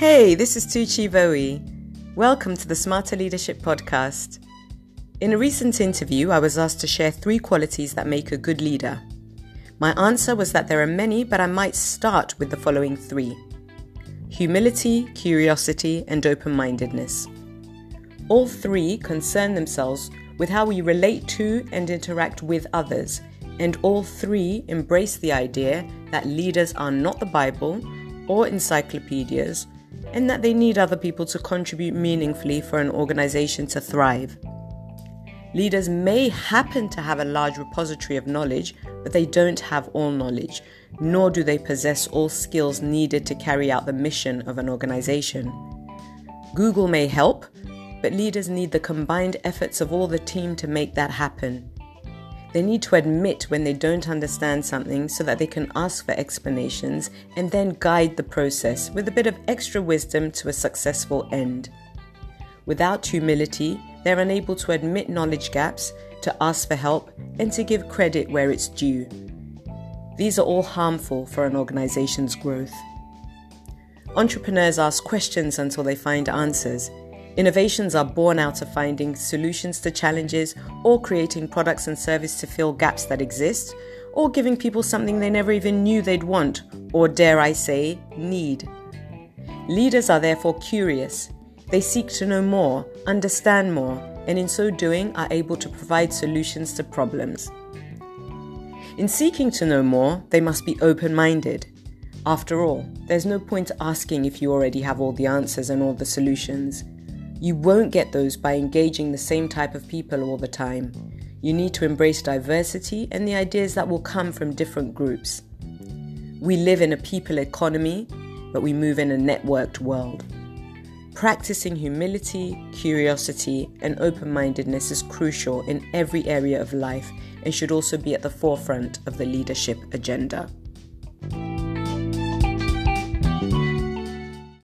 Hey, this is Tucci Bowie. Welcome to the Smarter Leadership Podcast. In a recent interview, I was asked to share three qualities that make a good leader. My answer was that there are many, but I might start with the following three humility, curiosity, and open mindedness. All three concern themselves with how we relate to and interact with others, and all three embrace the idea that leaders are not the Bible or encyclopedias, and that they need other people to contribute meaningfully for an organization to thrive. Leaders may happen to have a large repository of knowledge, but they don't have all knowledge, nor do they possess all skills needed to carry out the mission of an organization. Google may help, but leaders need the combined efforts of all the team to make that happen. They need to admit when they don't understand something so that they can ask for explanations and then guide the process with a bit of extra wisdom to a successful end. Without humility, they're unable to admit knowledge gaps, to ask for help, and to give credit where it's due. These are all harmful for an organization's growth. Entrepreneurs ask questions until they find answers. Innovations are born out of finding solutions to challenges or creating products and services to fill gaps that exist, or giving people something they never even knew they'd want, or dare I say, need. Leaders are therefore curious. They seek to know more, understand more, and in so doing are able to provide solutions to problems. In seeking to know more, they must be open minded. After all, there's no point asking if you already have all the answers and all the solutions. You won't get those by engaging the same type of people all the time. You need to embrace diversity and the ideas that will come from different groups. We live in a people economy, but we move in a networked world. Practicing humility, curiosity, and open mindedness is crucial in every area of life and should also be at the forefront of the leadership agenda.